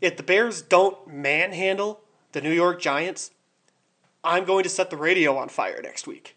if the Bears don't manhandle the New York Giants, I'm going to set the radio on fire next week.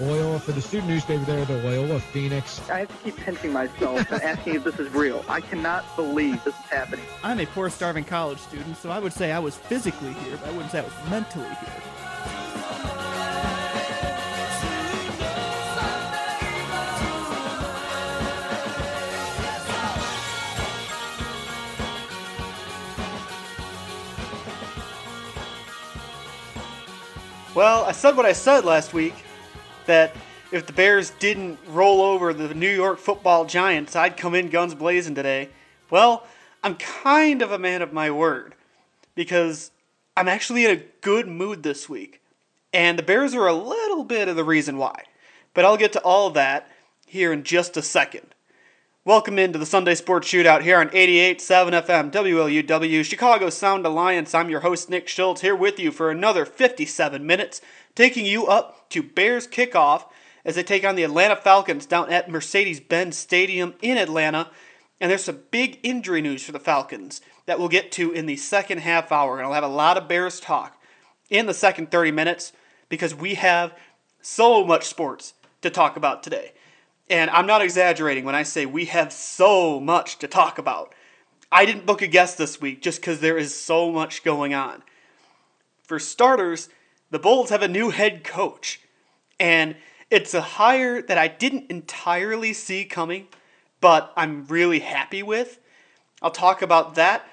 Loyola for the student newspaper there, the Loyola Phoenix. I have to keep pinching myself and asking if this is real. I cannot believe this is happening. I'm a poor, starving college student, so I would say I was physically here, but I wouldn't say I was mentally here. Well, I said what I said last week that if the Bears didn't roll over the New York football giants, I'd come in guns blazing today. Well, I'm kind of a man of my word because I'm actually in a good mood this week. And the Bears are a little bit of the reason why. But I'll get to all that here in just a second. Welcome into the Sunday Sports Shootout here on 88.7 FM WLUW Chicago Sound Alliance. I'm your host Nick Schultz here with you for another 57 minutes, taking you up to Bears kickoff as they take on the Atlanta Falcons down at Mercedes-Benz Stadium in Atlanta. And there's some big injury news for the Falcons that we'll get to in the second half hour. And I'll have a lot of Bears talk in the second 30 minutes because we have so much sports to talk about today. And I'm not exaggerating when I say we have so much to talk about. I didn't book a guest this week just because there is so much going on. For starters, the Bulls have a new head coach. And it's a hire that I didn't entirely see coming, but I'm really happy with. I'll talk about that.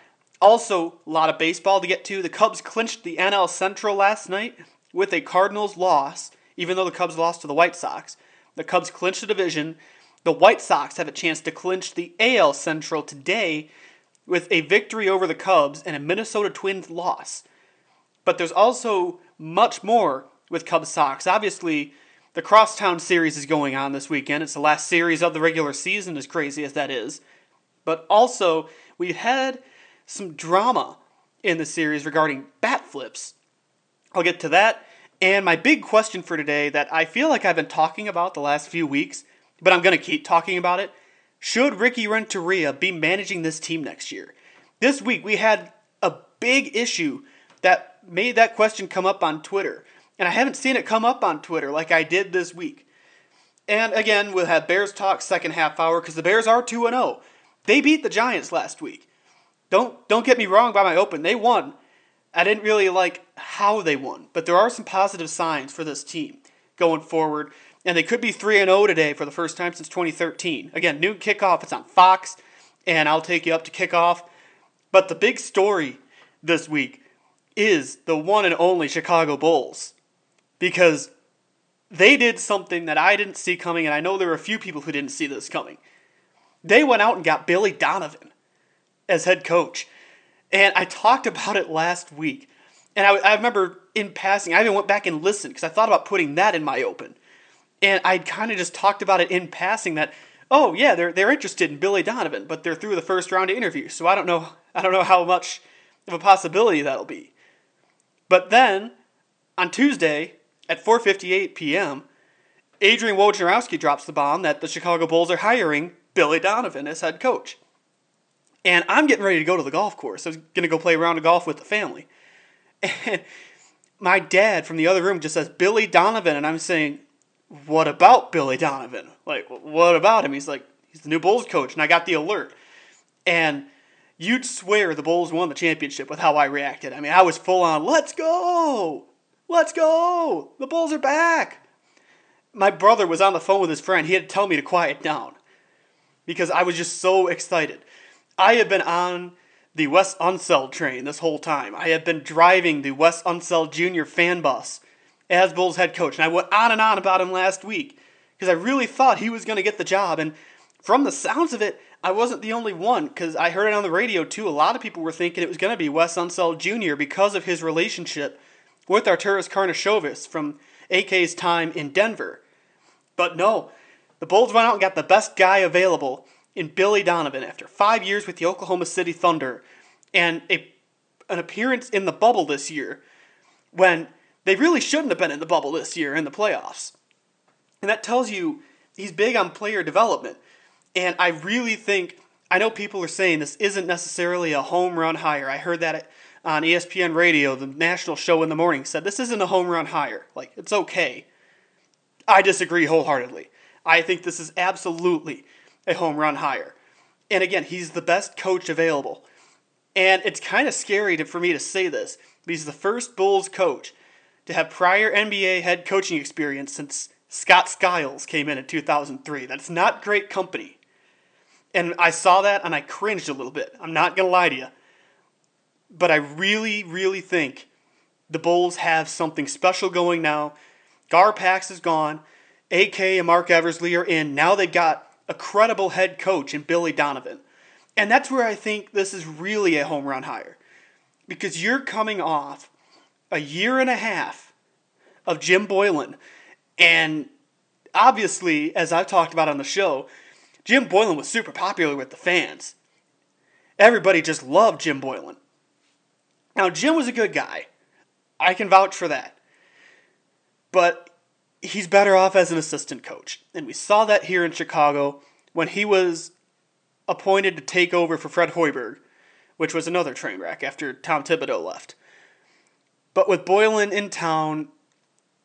Also, a lot of baseball to get to. The Cubs clinched the NL Central last night with a Cardinals loss, even though the Cubs lost to the White Sox. The Cubs clinch the division. The White Sox have a chance to clinch the AL Central today with a victory over the Cubs and a Minnesota Twins loss. But there's also much more with Cubs Sox. Obviously, the Crosstown Series is going on this weekend. It's the last series of the regular season, as crazy as that is. But also, we've had some drama in the series regarding bat flips. I'll get to that. And my big question for today that I feel like I've been talking about the last few weeks, but I'm going to keep talking about it. Should Ricky Renteria be managing this team next year? This week we had a big issue that made that question come up on Twitter. And I haven't seen it come up on Twitter like I did this week. And again, we'll have Bears talk second half hour because the Bears are 2 0. They beat the Giants last week. Don't don't get me wrong by my open. They won. I didn't really like how they won, but there are some positive signs for this team going forward. And they could be 3 0 today for the first time since 2013. Again, new kickoff. It's on Fox, and I'll take you up to kickoff. But the big story this week is the one and only Chicago Bulls because they did something that I didn't see coming, and I know there were a few people who didn't see this coming. They went out and got Billy Donovan as head coach. And I talked about it last week. And I, I remember in passing, I even went back and listened because I thought about putting that in my open. And I kind of just talked about it in passing that, oh yeah, they're they're interested in Billy Donovan, but they're through the first round of interviews, so I don't know I don't know how much of a possibility that'll be. But then on Tuesday at 4:58 p.m., Adrian Wojnarowski drops the bomb that the Chicago Bulls are hiring Billy Donovan as head coach. And I'm getting ready to go to the golf course. I was to go play a round of golf with the family. And my dad from the other room just says, Billy Donovan. And I'm saying, what about Billy Donovan? Like, what about him? He's like, he's the new Bulls coach. And I got the alert. And you'd swear the Bulls won the championship with how I reacted. I mean, I was full on, let's go! Let's go! The Bulls are back! My brother was on the phone with his friend. He had to tell me to quiet down because I was just so excited. I have been on the Wes Unseld train this whole time. I have been driving the Wes Unseld Jr. fan bus as Bulls head coach. And I went on and on about him last week because I really thought he was going to get the job. And from the sounds of it, I wasn't the only one because I heard it on the radio too. A lot of people were thinking it was going to be Wes Unseld Jr. because of his relationship with Arturas Karnisovas from AK's time in Denver. But no, the Bulls went out and got the best guy available in Billy Donovan after five years with the Oklahoma City Thunder and a, an appearance in the bubble this year when they really shouldn't have been in the bubble this year in the playoffs. And that tells you he's big on player development. And I really think, I know people are saying this isn't necessarily a home run hire. I heard that on ESPN radio, the national show in the morning said this isn't a home run hire. Like, it's okay. I disagree wholeheartedly. I think this is absolutely a home run hire. And again, he's the best coach available. And it's kind of scary to, for me to say this, but he's the first Bulls coach to have prior NBA head coaching experience since Scott Skiles came in in 2003. That's not great company. And I saw that and I cringed a little bit. I'm not going to lie to you. But I really, really think the Bulls have something special going now. Gar Garpax is gone. AK and Marc Eversley are in. Now they've got a credible head coach in Billy Donovan. And that's where I think this is really a home run hire. Because you're coming off a year and a half of Jim Boylen. And obviously, as I've talked about on the show, Jim Boylen was super popular with the fans. Everybody just loved Jim Boylen. Now, Jim was a good guy. I can vouch for that. But he's better off as an assistant coach. And we saw that here in Chicago when he was appointed to take over for Fred Hoiberg, which was another train wreck after Tom Thibodeau left. But with Boylen in town,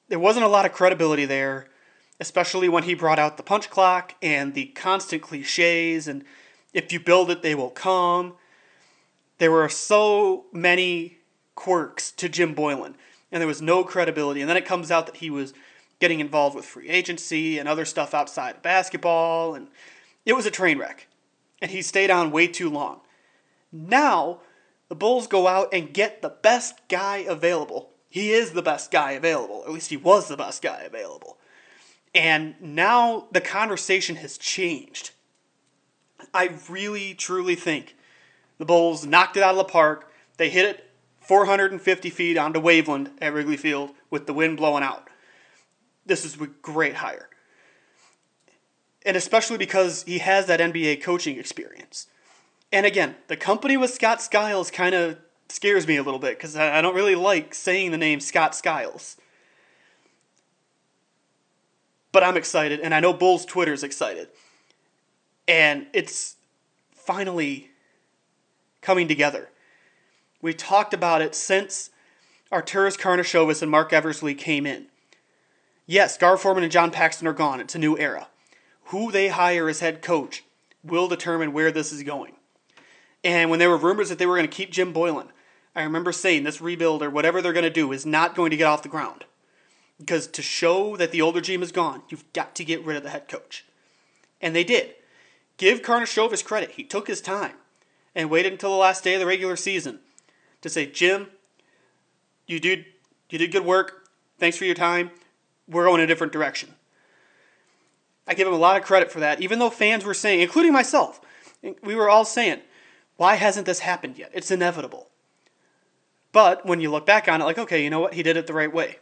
there wasn't a lot of credibility there, especially when he brought out the punch clock and the constant cliches and if you build it, they will come. There were so many quirks to Jim Boylen, and there was no credibility. And then it comes out that he was getting involved with free agency and other stuff outside of basketball, and it was a train wreck. And he stayed on way too long. Now, the Bulls go out and get the best guy available. He is the best guy available. At least he was the best guy available. And now the conversation has changed. I really, truly think the Bulls knocked it out of the park. They hit it 450 feet onto Waveland at Wrigley Field with the wind blowing out. This is a great hire. And especially because he has that NBA coaching experience. And again, the company with Scott Skiles kind of scares me a little bit because I don't really like saying the name Scott Skiles. But I'm excited, and I know Bulls Twitter's excited. And it's finally coming together. We talked about it since Arturas Karnisovas and Marc Eversley came in. Yes, Gar Forman and John Paxton are gone. It's a new era. Who they hire as head coach will determine where this is going. And when there were rumors that they were going to keep Jim Boylen, I remember saying this rebuild or whatever they're going to do is not going to get off the ground. Because to show that the older team is gone, you've got to get rid of the head coach. And they did. Give Karnisovas credit. He took his time and waited until the last day of the regular season to say, Jim, you did you did good work. Thanks for your time. We're going a different direction. I give him a lot of credit for that, even though fans were saying, including myself, we were all saying, why hasn't this happened yet? It's inevitable. But when you look back on it, like, okay, you know what? He did it the right way.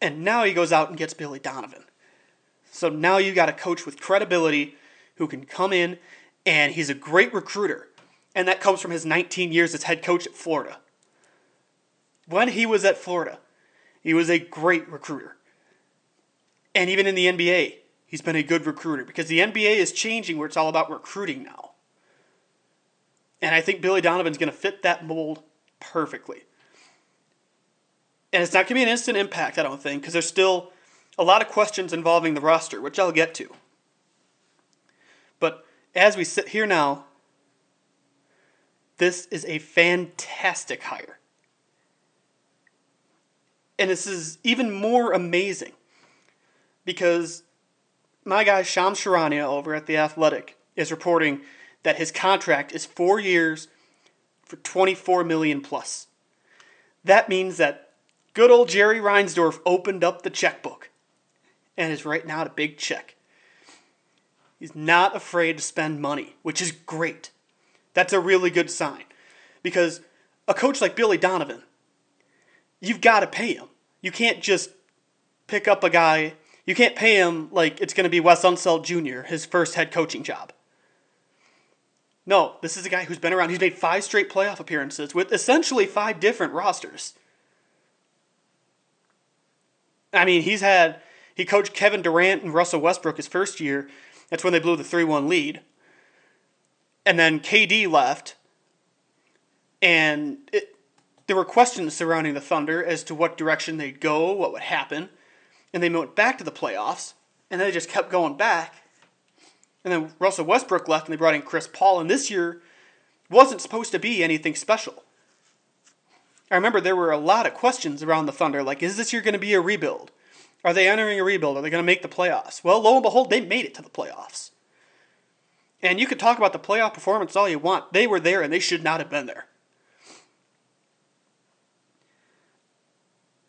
And now he goes out and gets Billy Donovan. So now you got a coach with credibility who can come in and he's a great recruiter. And that comes from his 19 years as head coach at Florida. When he was at Florida, he was a great recruiter. And even in the NBA, he's been a good recruiter because the NBA is changing where it's all about recruiting now. And I think Billy Donovan's going to fit that mold perfectly. And it's not going to be an instant impact, I don't think, because there's still a lot of questions involving the roster, which I'll get to. But as we sit here now, this is a fantastic hire. And this is even more amazing because my guy Shams Charania over at The Athletic is reporting that his contract is four years for 24 million plus. That means that good old Jerry Reinsdorf opened up the checkbook and is writing out a big check. He's not afraid to spend money, which is great. That's a really good sign. Because a coach like Billy Donovan, you've got to pay him. You can't just pick up a guy. You can't pay him like it's going to be Wes Unseld Jr., his first head coaching job. No, this is a guy who's been around. He's made five straight playoff appearances with essentially five different rosters. I mean, he's had, he coached Kevin Durant and Russell Westbrook his first year. That's when they blew the 3 1 lead. And then KD left. And it, there were questions surrounding the Thunder as to what direction they'd go, what would happen. And they went back to the playoffs. And they just kept going back. And then Russell Westbrook left and they brought in Chris Paul. And this year wasn't supposed to be anything special. I remember there were a lot of questions around the Thunder like, is this year going to be a rebuild? Are they entering a rebuild? Are they going to make the playoffs? Well, lo and behold, they made it to the playoffs. And you could talk about the playoff performance all you want. They were there and they should not have been there.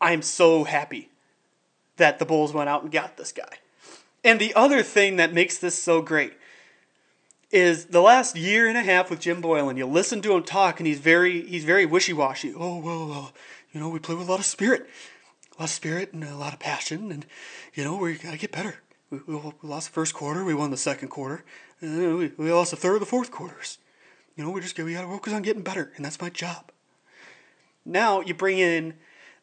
I am so happy that the Bulls went out and got this guy. And the other thing that makes this so great is the last year and a half with Jim Boylen. You listen to him talk, and he's very he's very wishy washy. Oh well, uh, you know we play with a lot of spirit, a lot of spirit and a lot of passion, and you know we gotta get better. We, we lost the first quarter, we won the second quarter, we, we lost the third, the fourth quarters. You know we just we gotta focus on getting better, and that's my job. Now you bring in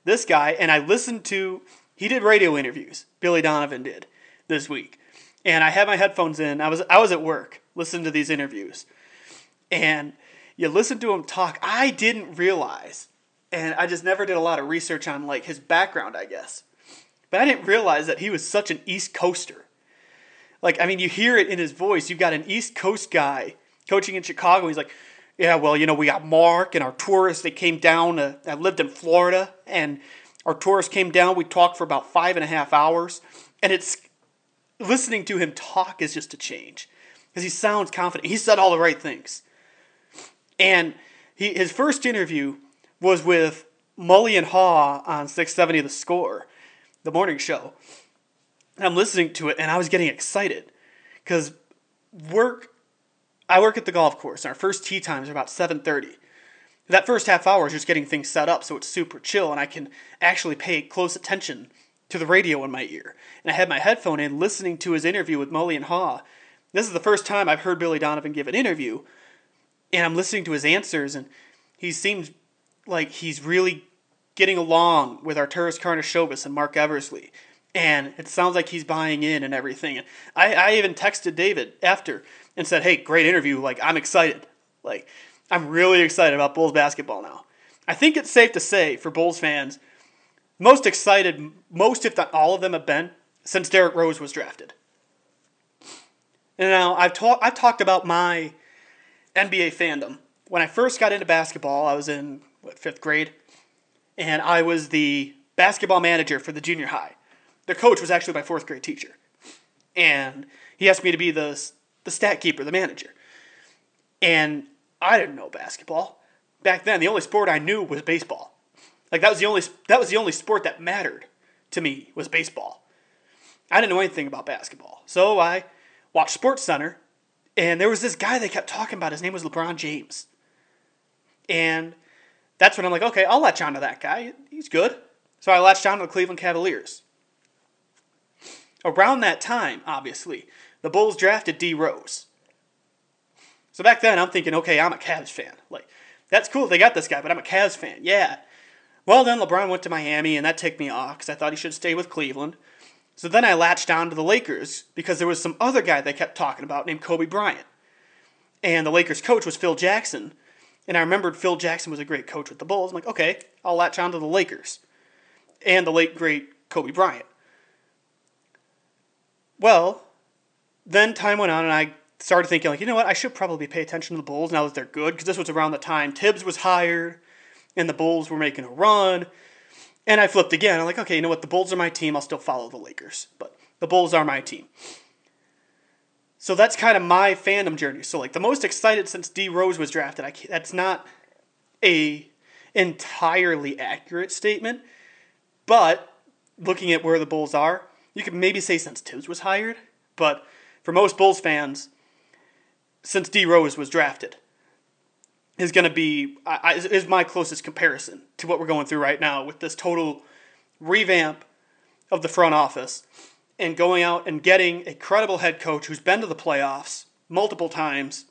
this guy, and I listened to he did radio interviews. Billy Donovan did this week, and I had my headphones in. I was I was at work listening to these interviews, and you listen to him talk. I didn't realize, and I just never did a lot of research on like his background, I guess, but I didn't realize that he was such an East Coaster. Like I mean, you hear it in his voice. You've got an East Coast guy coaching in Chicago. He's like. Yeah, well, you know, we got Marc and Arturas. that came down. Uh, I lived in Florida, and Arturas came down. We talked for about five and a half hours, and it's listening to him talk is just a change because he sounds confident. He said all the right things. And he, his first interview was with Mully and Haw on 670 The Score, the morning show. And I'm listening to it and I was getting excited because work, I work at the golf course and our first tee times are about 7.30. That first half hour is just getting things set up so it's super chill and I can actually pay close attention to the radio in my ear. And I had my headphone in listening to his interview with Mully and Haw. This is the first time I've heard Billy Donovan give an interview. And I'm listening to his answers, and he seems like he's really getting along with Arturas Karnisovas and Marc Eversley. And it sounds like he's buying in and everything. I, I even texted David after and said, hey, great interview. Like, I'm excited. Like, I'm really excited about Bulls basketball now. I think it's safe to say for Bulls fans, most excited, most if not all of them have been since Derrick Rose was drafted. And now I've talked I've talked about my NBA fandom. When I first got into basketball, I was in what, fifth grade, and I was the basketball manager for the junior high. The coach was actually my fourth grade teacher, and he asked me to be the the stat keeper, the manager. And I didn't know basketball back then. The only sport I knew was baseball. Like that was the only that was the only sport that mattered to me was baseball. I didn't know anything about basketball. So I watched Sports Center and there was this guy they kept talking about. His name was LeBron James. And that's when I'm like, okay, I'll latch on to that guy. He's good. So I latched on to the Cleveland Cavaliers. Around that time, obviously, the Bulls drafted D Rose. So back then, I'm thinking, okay, I'm a Cavs fan. Like, that's cool. They got this guy, but I'm a Cavs fan. Yeah. Well, then LeBron went to Miami, and that ticked me off because I thought he should stay with Cleveland. So then I latched on to the Lakers because there was some other guy they kept talking about named Kobe Bryant. And the Lakers coach was Phil Jackson. And I remembered Phil Jackson was a great coach with the Bulls. I'm like, okay, I'll latch on to the Lakers. And the late, great Kobe Bryant. Well, then time went on, and I started thinking, like, you know what, I should probably pay attention to the Bulls now that they're good, because this was around the time Thibs was hired and the Bulls were making a run. And I flipped again. I'm like, okay, you know what? The Bulls are my team. I'll still follow the Lakers, but the Bulls are my team. So that's kind of my fandom journey. So like the most excited since D Rose was drafted. I that's not a entirely accurate statement, but looking at where the Bulls are, you could maybe say since Thibs was hired, but for most Bulls fans, since D Rose was drafted, is going to be I, is my closest comparison to what we're going through right now with this total revamp of the front office and going out and getting a credible head coach who's been to the playoffs multiple times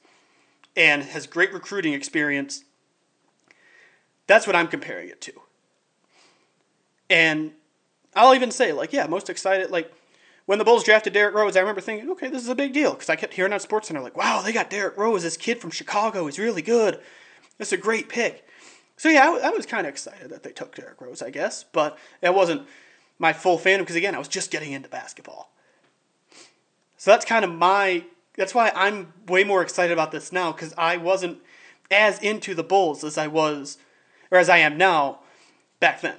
and has great recruiting experience. That's what I'm comparing it to. And I'll even say, like, yeah, most excited, like, when the Bulls drafted Derrick Rose, I remember thinking, okay, this is a big deal because I kept hearing on SportsCenter, like, wow, they got Derrick Rose, this kid from Chicago. He's really good. That's a great pick. So yeah, I, was kind of excited that they took Derrick Rose, I guess, but it wasn't my full fandom because again, I was just getting into basketball. So that's kind of my. That's why I'm way more excited about this now because I wasn't as into the Bulls as I was, or as I am now, back then.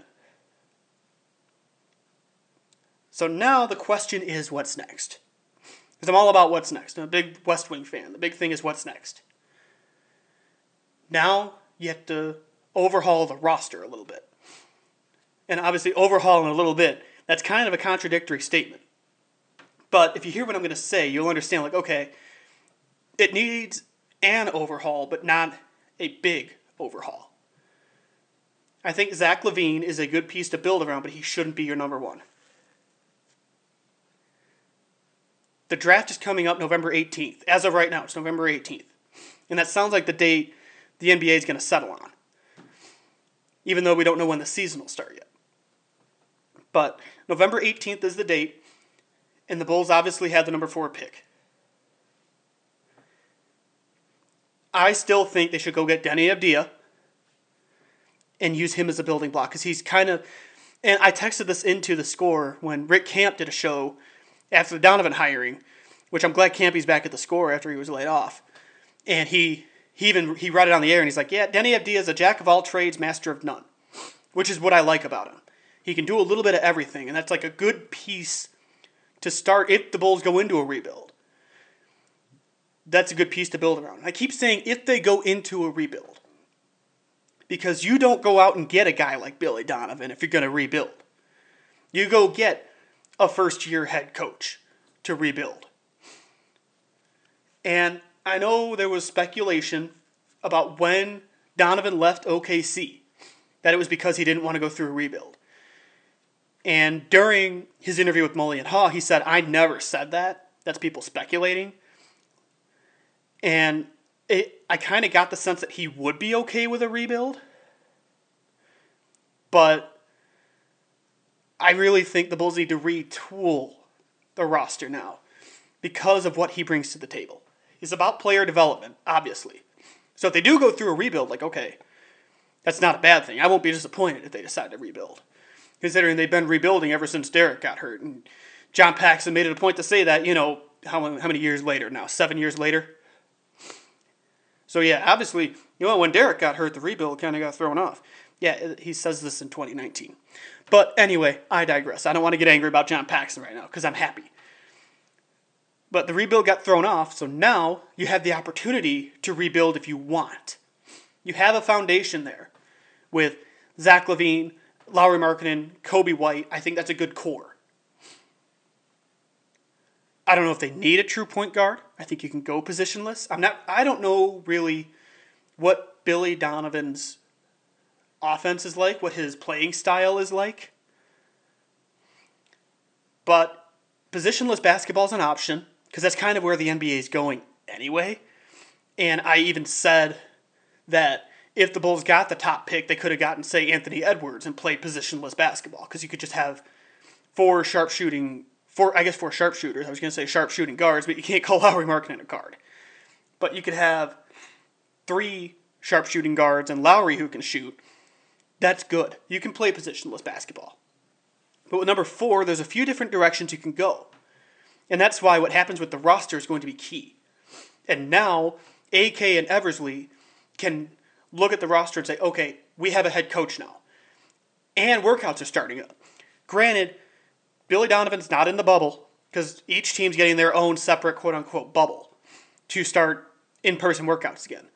So now the question is, what's next? Because I'm all about what's next. I'm a big West Wing fan. The big thing is what's next. Now you have to overhaul the roster a little bit. And obviously, overhauling a little bit, that's kind of a contradictory statement. But if you hear what I'm going to say, you'll understand like, okay, it needs an overhaul, but not a big overhaul. I think Zach LaVine is a good piece to build around, but he shouldn't be your number one. The draft is coming up November 18th. As of right now, it's November 18th. And that sounds like the date the NBA is going to settle on, even though we don't know when the season will start yet. But November 18th is the date, and the Bulls obviously had the number four pick. I still think they should go get Deni Avdija and use him as a building block because he's kind of. And I texted this into the score when Rick Camp did a show after the Donovan hiring, which I'm glad Campy's back at the score after he was laid off. And he he even he read it on the air and he's like, "Yeah, Deni Avdija is a jack of all trades, master of none," which is what I like about him. He can do a little bit of everything, and that's like a good piece to start if the Bulls go into a rebuild. That's a good piece to build around. I keep saying if they go into a rebuild, because you don't go out and get a guy like Billy Donovan if you're going to rebuild. You go get a first year head coach to rebuild. And I know there was speculation about when Donovan left OKC, that it was because he didn't want to go through a rebuild. And during his interview with Mully Haw, he said, I never said that. That's people speculating. And it, I kind of got the sense that he would be okay with a rebuild. But I really think the Bulls need to retool the roster now because of what he brings to the table. It's about player development, obviously. So if they do go through a rebuild, like, okay, that's not a bad thing. I won't be disappointed if they decide to rebuild, considering they've been rebuilding ever since Derrick got hurt. And John Paxson made it a point to say that, you know, how, how many years later now? Seven years later? So yeah, obviously, you know, when Derrick got hurt, the rebuild kind of got thrown off. Yeah, he says this in 2019. But anyway, I digress. I don't want to get angry about John Paxson right now because I'm happy. But the rebuild got thrown off, so now you have the opportunity to rebuild if you want. You have a foundation there with Zach LaVine, Lauri Markkanen, Coby White. I think that's a good core. I don't know if they need a true point guard. I think you can go positionless. I'm not I don't know really what Billy Donovan's offense is like, what his playing style is like. But positionless basketball is an option because that's kind of where the NBA is going anyway. And I even said that if the Bulls got the top pick, they could have gotten, say, Anthony Edwards and played positionless basketball because you could just have four sharpshooting, four I guess four sharpshooters. I was going to say sharpshooting guards, but you can't call Lauri Markkanen a guard. But you could have three sharpshooting guards and Lauri who can shoot. That's good. You can play positionless basketball. But with number four, there's a few different directions you can go. And that's why what happens with the roster is going to be key. And now, AK and Eversley can look at the roster and say, okay, we have a head coach now. And workouts are starting up. Granted, Billy Donovan's not in the bubble because each team's getting their own separate quote unquote bubble to start in person workouts again.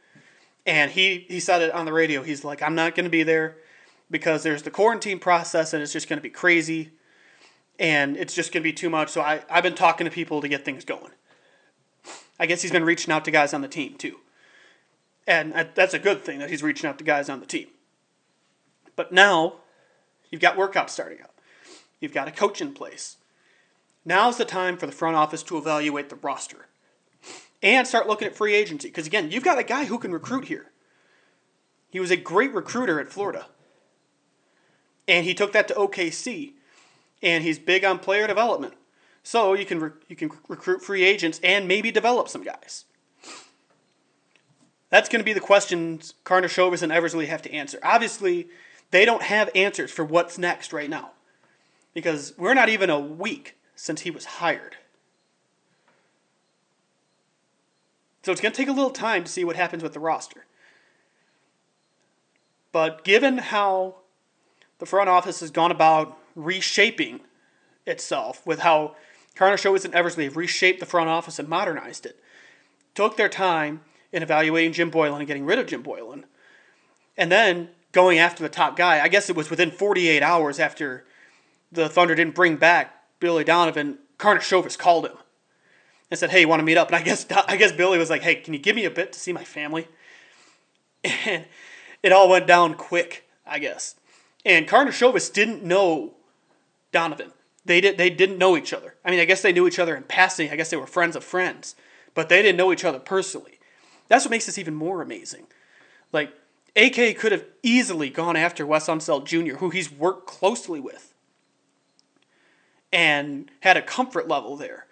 And he, he said it on the radio. He's like, I'm not going to be there because there's the quarantine process and it's just going to be crazy and it's just going to be too much. So I, I've been talking to people to get things going. I guess he's been reaching out to guys on the team too. And that- that's a good thing that he's reaching out to guys on the team. But now you've got workouts starting up, you've got a coach in place. Now's the time for the front office to evaluate the roster and start looking at free agency. Because again, you've got a guy who can recruit here. He was a great recruiter at Florida. And he took that to OKC. And he's big on player development. So you can re- you can recruit free agents and maybe develop some guys. That's going to be the questions Karnisovas and Eversley have to answer. Obviously, they don't have answers for what's next right now. Because we're not even a week since he was hired. So it's going to take a little time to see what happens with the roster. But given how the front office has gone about reshaping itself, with how Karnisovas and Eversley have reshaped the front office and modernized it, took their time in evaluating Jim Boylen and getting rid of Jim Boylen, and then going after the top guy. I guess it was within 48 hours after the Thunder didn't bring back Billy Donovan, Karnisovas called him and said, "Hey, you want to meet up?" And I guess I guess Billy was like, "Hey, can you give me a bit to see my family?" And it all went down quick, I guess. And Karnisovas didn't know Donovan. They did they didn't know each other. I mean, I guess they knew each other in passing. I guess they were friends of friends, but they didn't know each other personally. That's what makes this even more amazing. Like AK could have easily gone after Wes Unseld Jr., who he's worked closely with, and had a comfort level there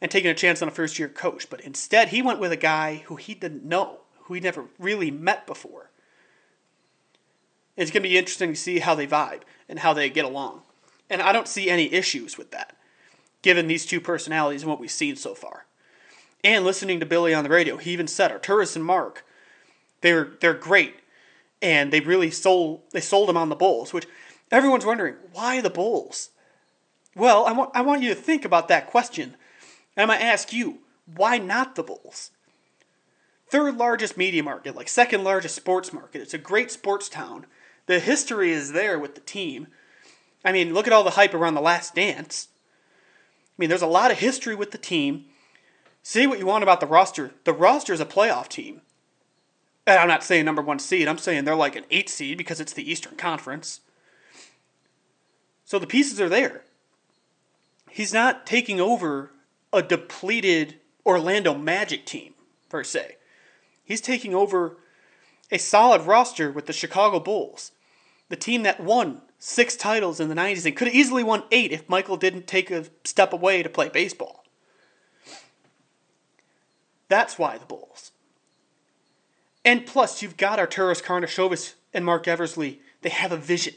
and taken a chance on a first year coach. But instead, he went with a guy who he didn't know, who he never really met before. It's going to be interesting to see how they vibe and how they get along. And I don't see any issues with that, given these two personalities and what we've seen so far. And listening to Billy on the radio, he even said Arturas and Marc, they're they're great, and they really sold they sold him on the Bulls, which everyone's wondering why the Bulls. Well, I want I want you to think about that question. And I'm gonna ask you, why not the Bulls? Third largest media market, like second largest sports market. It's a great sports town. The history is there with the team. I mean, look at all the hype around the last dance. I mean, there's a lot of history with the team. Say what you want about the roster. The roster is a playoff team. And I'm not saying number one seed, I'm saying they're like an eight seed because it's the Eastern Conference. So the pieces are there. He's not taking over a depleted Orlando Magic team, per se. He's taking over a solid roster with the Chicago Bulls, the team that won six titles in the 90s and could have easily won eight if Michael didn't take a step away to play baseball. That's why the Bulls. And plus, you've got Arturas Karnisovas and Mark Eversley. They have a vision.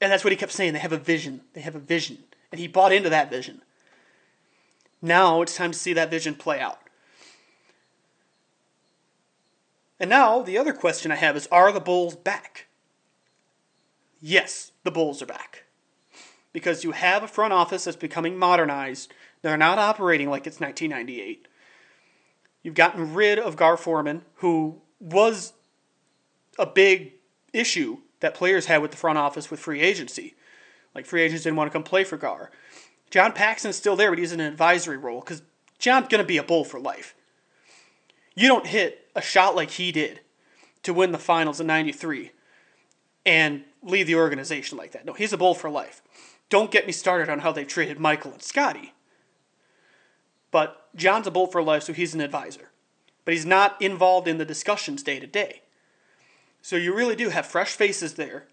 And that's what he kept saying. They have a vision. They have a vision. And he bought into that vision. Now it's time to see that vision play out. And now the other question I have is Are the Bulls back? Yes, the Bulls are back. Because you have a front office that's becoming modernized. They're not operating like it's 1998. You've gotten rid of Gar Forman, who was a big issue that players had with the front office with free agency. Like free agents didn't want to come play for Gar. John Paxson's still there, but he's in an advisory role because John's going to be a bull for life. You don't hit a shot like he did to win the finals in 93 and leave the organization like that. No, he's a bull for life. Don't get me started on how they treated Michael and Scottie. But John's a bull for life, so he's an advisor. But he's not involved in the discussions day to day. So you really do have fresh faces there,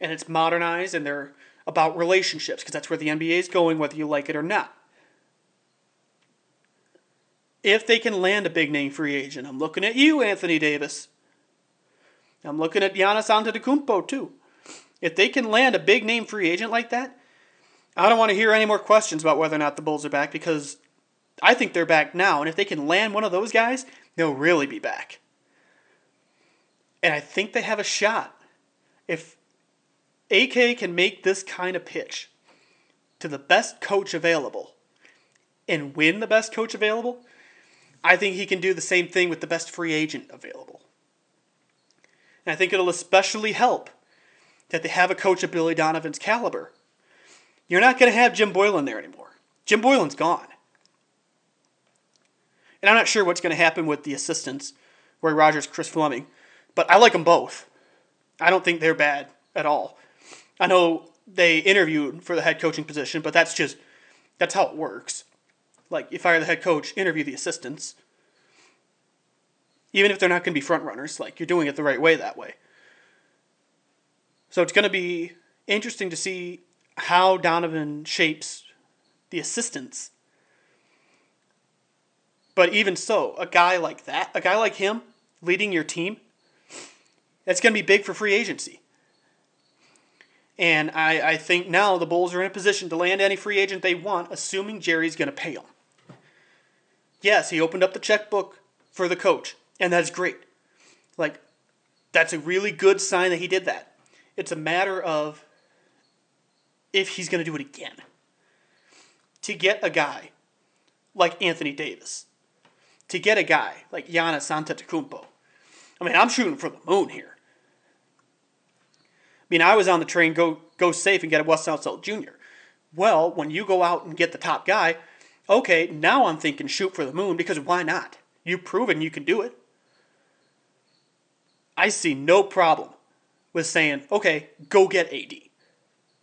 and it's modernized, and they're about relationships, because that's where the NBA is going, whether you like it or not. If they can land a big name free agent, I'm looking at you, Anthony Davis. I'm looking at Giannis Antetokounmpo too. If they can land a big name free agent like that, I don't want to hear any more questions about whether or not the Bulls are back because I think they're back now. And if they can land one of those guys, they'll really be back. And I think they have a shot. If AK can make this kind of pitch to the best coach available, and win the best coach available, I think he can do the same thing with the best free agent available. And I think it'll especially help that they have a coach of Billy Donovan's caliber. You're not going to have Jim Boylen there anymore. Jim Boylen's gone. And I'm not sure what's going to happen with the assistants, Roy Rogers, Chris Fleming, but I like them both. I don't think they're bad at all. I know they interviewed for the head coaching position, but that's just that's how it works. Like you fire the head coach, interview the assistants. Even if they're not going to be front runners, like you're doing it the right way that way. So it's going to be interesting to see how Donovan shapes the assistants. But even so, a guy like that, a guy like him leading your team, that's going to be big for free agency. And I, I think now the Bulls are in a position to land any free agent they want, assuming Jerry's going to pay them. Yes, he opened up the checkbook for the coach, and that's great. Like, that's a really good sign that he did that. It's a matter of if he's going to do it again. To get a guy like Anthony Davis, to get a guy like Giannis Antetokounmpo. I mean, I'm shooting for the moon here. I mean, I was on the train go go safe and get a Wes Unseld Jr. Well, when you go out and get the top guy, okay, now I'm thinking shoot for the moon because why not? You've proven you can do it. I see no problem with saying, okay, go get AD.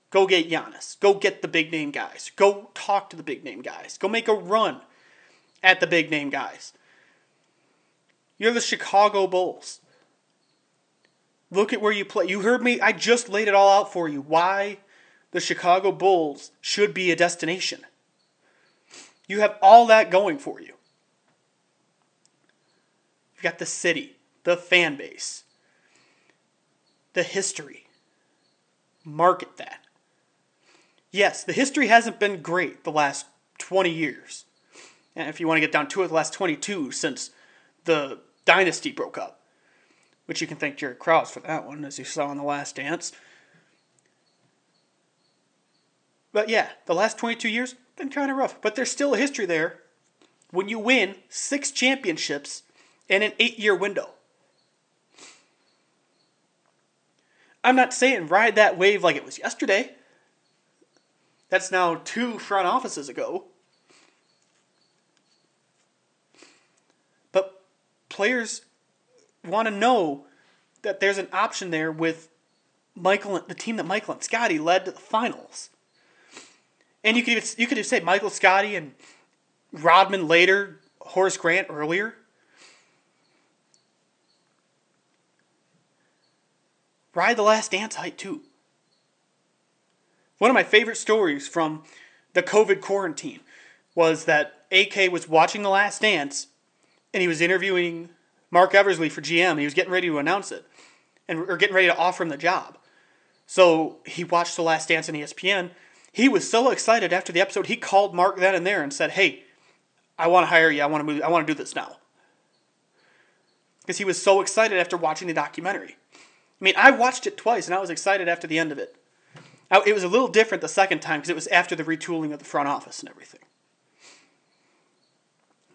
Go get Giannis. Go get the big name guys. Go talk to the big name guys. Go make a run at the big name guys. You're the Chicago Bulls. Look at where you play. You heard me. I just laid it all out for you. Why the Chicago Bulls should be a destination. You have all that going for you. You've got the city, the fan base, the history. Market that. Yes, the history hasn't been great the last 20 years. And if you want to get down to it, the last 22 since the dynasty broke up. Which you can thank Jerry Krause for that one, as you saw in The Last Dance. But yeah, the last 22 years, been kind of rough. But there's still a history there when you win six championships in an eight year window. I'm not saying ride that wave like it was yesterday. That's now two front offices ago. But players want to know that there's an option there with Michael, the team that Michael and Scottie led to the finals. And you could even, you could say Michael Scottie and Rodman later, Horace Grant earlier. Ride the Last Dance height too. One of my favorite stories from the COVID quarantine was that AK was watching The Last Dance and he was interviewing Marc Eversley for GM. He was getting ready to announce it and or getting ready to offer him the job. So he watched The Last Dance on ESPN. He was so excited after the episode, he called Marc then and there and said, "Hey, I want to hire you. I want to move. I want to do this now." Because he was so excited after watching the documentary. I mean, I watched it twice and I was excited after the end of it. Now, it was a little different the second time because it was after the retooling of the front office and everything.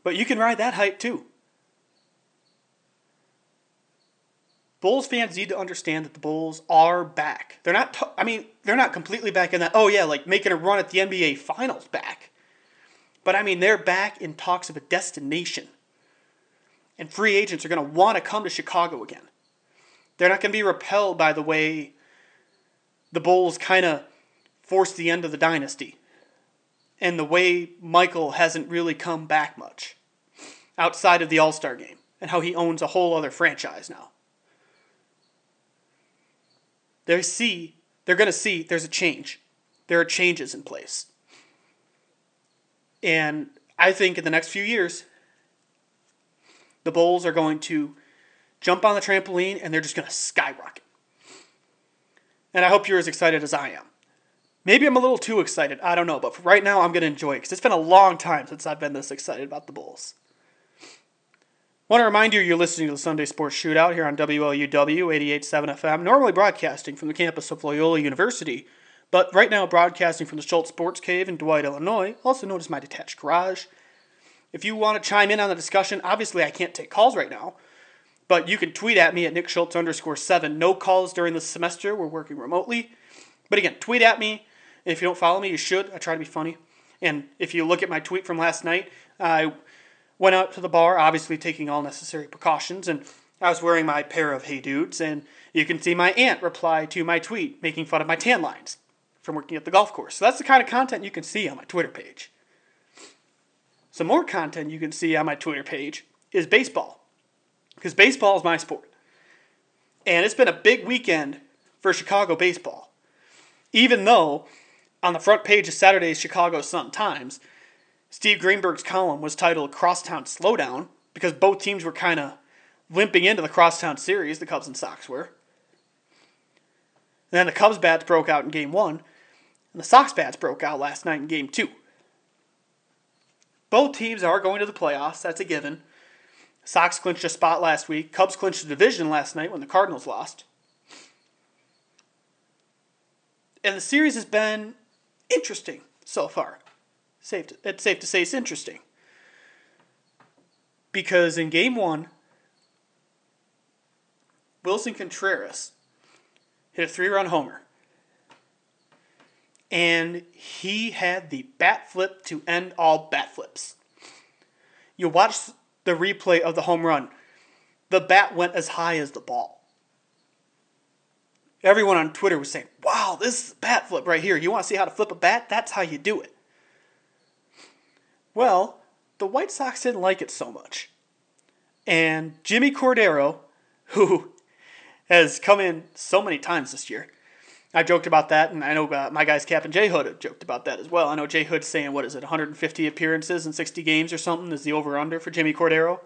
But you can ride that hype too. Bulls fans need to understand that the Bulls are back. They're not. T- I mean, they're not completely back in that. Oh yeah, like making a run at the NBA Finals back. But I mean, they're back in talks of a destination. And free agents are going to want to come to Chicago again. They're not going to be repelled by the way the Bulls kind of forced the end of the dynasty. And the way Michael hasn't really come back much outside of the All Star game and how he owns a whole other franchise now. They see, they're going to see there's a change. There are changes in place. And I think in the next few years, the Bulls are going to jump on the trampoline and they're just going to skyrocket. And I hope you're as excited as I am. Maybe I'm a little too excited. I don't know. But for right now, I'm going to enjoy it because it's been a long time since I've been this excited about the Bulls. Want to remind you you're listening to the Sunday Sports Shootout here on WLUW 88.7 FM, normally broadcasting from the campus of Loyola University, but right now broadcasting from the Schultz Sports Cave in Dwight, Illinois, also known as my detached garage. If you want to chime in on the discussion, obviously I can't take calls right now, but you can tweet at me at Nick Schultz underscore seven. No calls during this semester. We're working remotely. But again, tweet at me. If you don't follow me, you should. I try to be funny. And if you look at my tweet from last night, I went out to the bar, obviously taking all necessary precautions, and I was wearing my pair of Hey Dudes, and you can see my aunt reply to my tweet making fun of my tan lines from working at the golf course. So that's the kind of content you can see on my Twitter page. Some more content you can see on my Twitter page is baseball, because baseball is my sport. And it's been a big weekend for Chicago baseball. Even though on the front page of Saturday's Chicago Sun Times, Steve Greenberg's column was titled Crosstown Slowdown because both teams were kind of limping into the Crosstown series, the Cubs and Sox were. And then the Cubs bats broke out in game one, and the Sox bats broke out last night in game two. Both teams are going to the playoffs, that's a given. Sox clinched a spot last week. Cubs clinched the division last night when the Cardinals lost. And the series has been interesting so far. Safe to, it's safe to say it's interesting. Because in game one, Willson Contreras hit a three run homer. And he had the bat flip to end all bat flips. You watch the replay of the home run, the bat went as high as the ball. Everyone on Twitter was saying, wow, this is a bat flip right here. You want to see how to flip a bat? That's how you do it. Well, the White Sox didn't like it so much. And Jimmy Cordero, who has come in so many times this year, I joked about that, and I know uh, my guys Cap and J Hood have joked about that as well. I know Jay Hood's saying, what is it, 150 appearances in 60 games or something is the over under for Jimmy Cordero.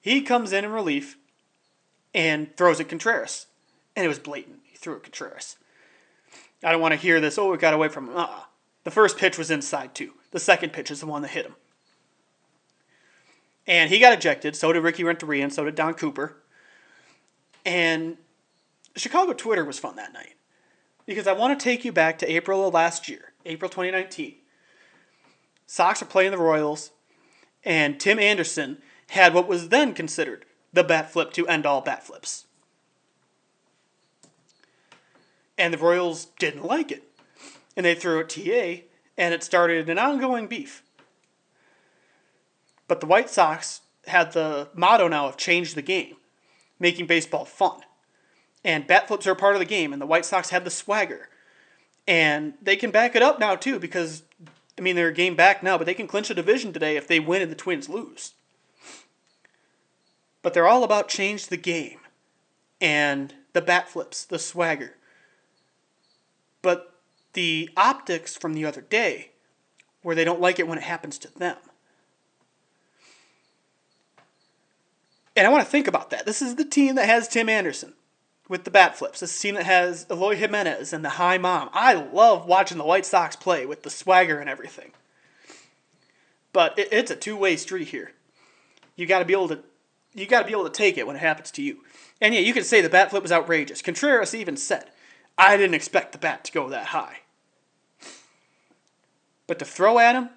He comes in in relief and throws at Contreras. And it was blatant. He threw at Contreras. I don't want to hear this, oh, it got away from him. Uh-uh. The first pitch was inside, too. The second pitch is the one that hit him. And he got ejected. So did Ricky Renteria, and so did Don Cooper. And Chicago Twitter was fun that night because I want to take you back to April of last year, April 2019. Sox are playing the Royals, and Tim Anderson had what was then considered the bat flip to end all bat flips. And the Royals didn't like it. And they threw a TA, and it started an ongoing beef. But the White Sox had the motto now of change the game, making baseball fun. And bat flips are part of the game, and the White Sox had the swagger. And they can back it up now, too, because, I mean, they're a game back now, but they can clinch a division today if they win and the Twins lose. But they're all about change the game and the bat flips, the swagger. But the optics from the other day, where they don't like it when it happens to them. And I want to think about that. This is the team that has Tim Anderson with the bat flips. This team that has Eloy Jimenez and the high mom. I love watching the White Sox play with the swagger and everything. But it, it's a two-way street here. You got to be able to you got to be able to take it when it happens to you. And yeah, you can say the bat flip was outrageous. Contreras even said, "I didn't expect the bat to go that high." But to throw at him,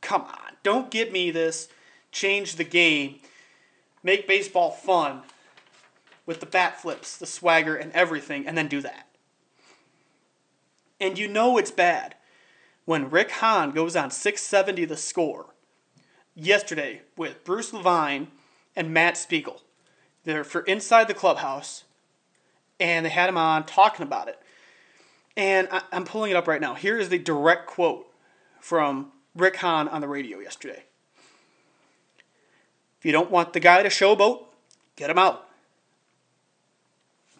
come on, don't give me this change the game, make baseball fun with the bat flips, the swagger, and everything, and then do that. And you know it's bad when Rick Hahn goes on 670 the score yesterday with Bruce Levine and Matt Spiegel. They're for Inside the Clubhouse, and they had him on talking about it. And I, am pulling it up right now. Here is the direct quote from Rick Hahn on the radio yesterday. If you don't want the guy to showboat, get him out.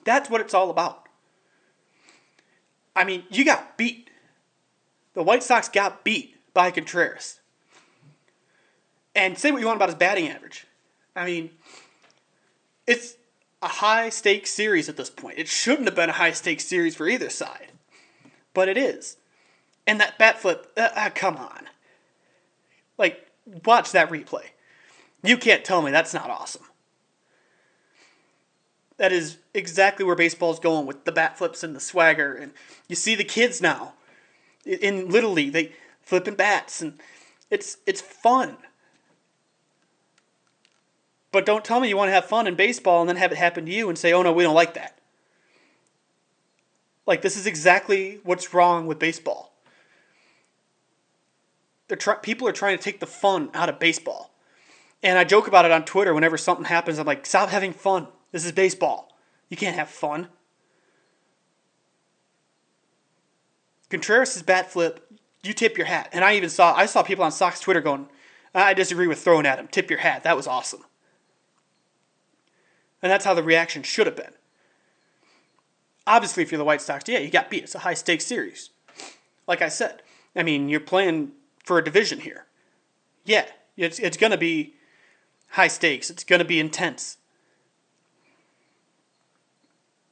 That's what it's all about. I mean, you got beat. The White Sox got beat by Contreras. And say what you want about his batting average. I mean, it's a high stakes series at this point. It shouldn't have been a high stakes series for either side, but it is. And that bat flip, uh, uh, come on. Like, watch that replay. You can't tell me that's not awesome. That is exactly where baseball's going with the bat flips and the swagger. And you see the kids now in- Little League, they flipping bats, and it's it's fun. But don't tell me you want to have fun in baseball and then have it happen to you and say, "Oh no, we don't like that." Like this is exactly what's wrong with baseball. They're try- people are trying to take the fun out of baseball. And I joke about it on Twitter whenever something happens. I'm like, stop having fun. This is baseball. You can't have fun. Contreras' bat flip, you tip your hat. And I even saw I saw people on Sox Twitter going, I disagree with throwing at him. Tip your hat. That was awesome. And that's how the reaction should have been. Obviously, if you're the White Sox, yeah, you got beat. It's a high stakes series. Like I said, I mean, you're playing for a division here. Yeah, it's, it's going to be high stakes. It's going to be intense.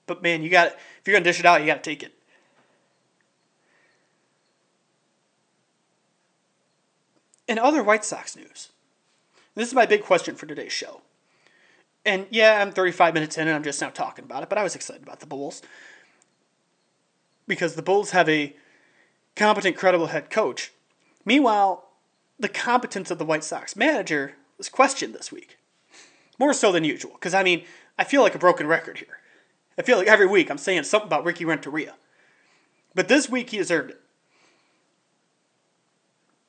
But man, you got if you're going to dish it out, you got to take it. In other White Sox news, this is my big question for today's show. And yeah, I'm 35 minutes in and I'm just now talking about it, but I was excited about the Bulls. Because the Bulls have a competent, credible head coach. Meanwhile, the competence of the White Sox manager was questioned this week. More so than usual, because I mean, I feel like a broken record here. I feel like every week I'm saying something about Ricky Renteria. But this week he deserved it.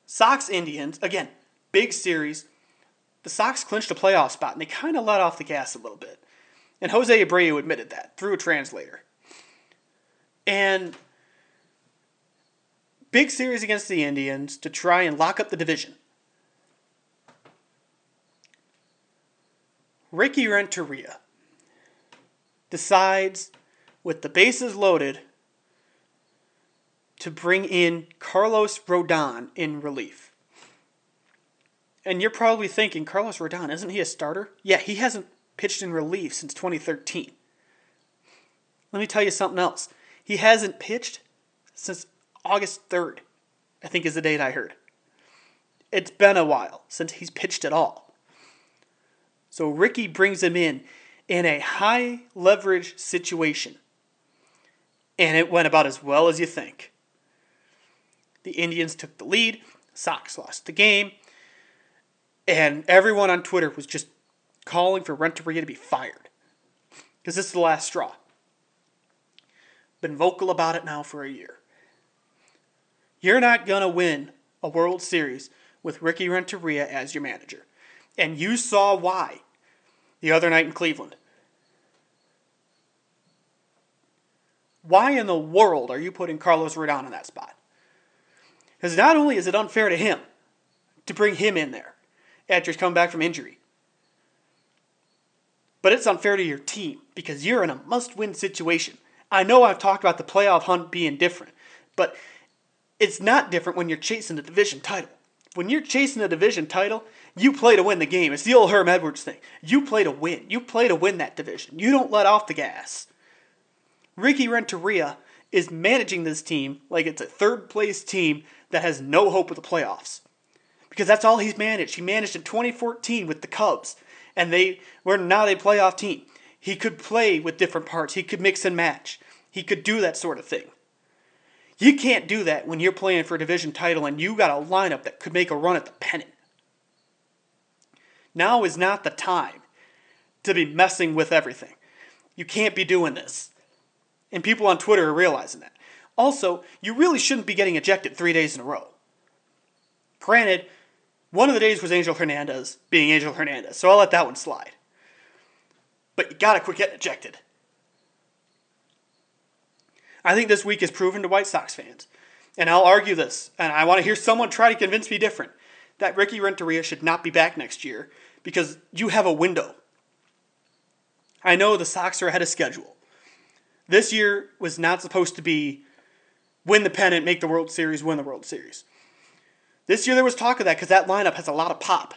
Sox Indians, again, big series. The Sox clinched a playoff spot and they kind of let off the gas a little bit. And Jose Abreu admitted that through a translator. And big series against the Indians to try and lock up the division. Ricky Renteria decides, with the bases loaded, to bring in Carlos Rodon in relief. And you're probably thinking, Carlos Rodon, isn't he a starter? Yeah, he hasn't pitched in relief since 2013. Let me tell you something else. He hasn't pitched since August 3rd, I think is the date I heard. It's been a while since he's pitched at all. So Ricky brings him in in a high leverage situation. And it went about as well as you think. The Indians took the lead, Sox lost the game, and everyone on Twitter was just calling for Renteria to be fired. Because this is the last straw. Been vocal about it now for a year. You're not going to win a World Series with Ricky Renteria as your manager. And you saw why the other night in Cleveland. Why in the world are you putting Carlos Rodon in that spot? Because not only is it unfair to him to bring him in there after he's come back from injury, but it's unfair to your team because you're in a must win situation. I know I've talked about the playoff hunt being different, but it's not different when you're chasing a division title. When you're chasing a division title, you play to win the game. It's the old Herm Edwards thing. You play to win. You play to win that division. You don't let off the gas. Ricky Renteria is managing this team like it's a third place team that has no hope of the playoffs. Because that's all he's managed. He managed in 2014 with the Cubs, and they were not a playoff team. He could play with different parts, he could mix and match, he could do that sort of thing. You can't do that when you're playing for a division title and you got a lineup that could make a run at the pennant. Now is not the time to be messing with everything. You can't be doing this. And people on Twitter are realizing that. Also, you really shouldn't be getting ejected three days in a row. Granted, one of the days was Angel Hernandez being Angel Hernandez, so I'll let that one slide. But you gotta quit getting ejected. I think this week has proven to White Sox fans, and I'll argue this, and I want to hear someone try to convince me different, that Ricky Renteria should not be back next year because you have a window. I know the Sox are ahead of schedule. This year was not supposed to be win the pennant, make the World Series, win the World Series. This year there was talk of that because that lineup has a lot of pop.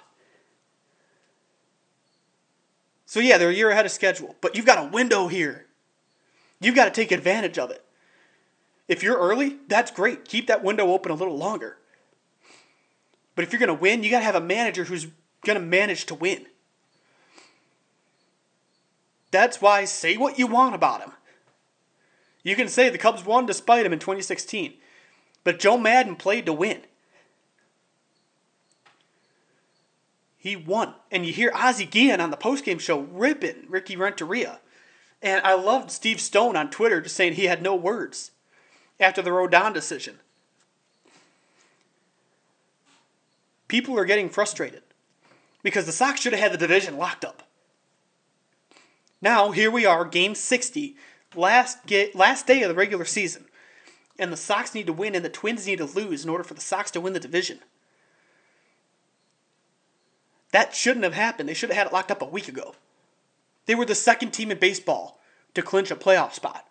So yeah, they're a year ahead of schedule, but you've got a window here. You've got to take advantage of it. If you're early, that's great. Keep that window open a little longer. But if you're going to win, you got to have a manager who's going to manage to win. That's why say what you want about him. You can say the Cubs won despite him in 2016. But Joe Maddon played to win. He won. And you hear Ozzie Guillen on the postgame show ripping Ricky Renteria. And I loved Steve Stone on Twitter just saying he had no words after the Rodon decision. People are getting frustrated because the Sox should have had the division locked up. Now, here we are, game 60, last, ga- last day of the regular season. And the Sox need to win and the Twins need to lose in order for the Sox to win the division. That shouldn't have happened. They should have had it locked up a week ago. They were the second team in baseball to clinch a playoff spot.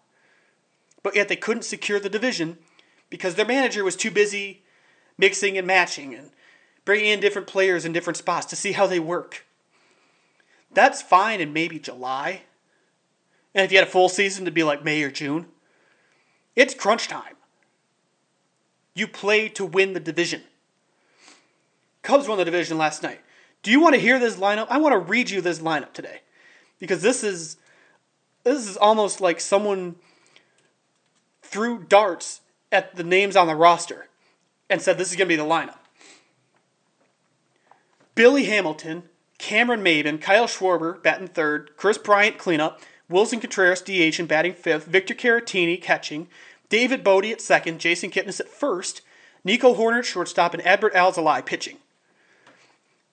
But yet they couldn't secure the division because their manager was too busy mixing and matching and bringing in different players in different spots to see how they work. That's fine in maybe July. And if you had a full season to be like May or June, it's crunch time. You play to win the division. Cubs won the division last night. Do you want to hear this lineup? I want to read you this lineup today. Because this is this is almost like someone threw darts at the names on the roster and said this is going to be the lineup. Billy Hamilton, Cameron Maybin, Kyle Schwarber batting third, Kris Bryant cleanup, Willson Contreras DH and batting fifth, Victor Caratini catching, David Bote at second, Jason Kipnis at first, Nico Hoerner shortstop, and Adbert Alzolay pitching.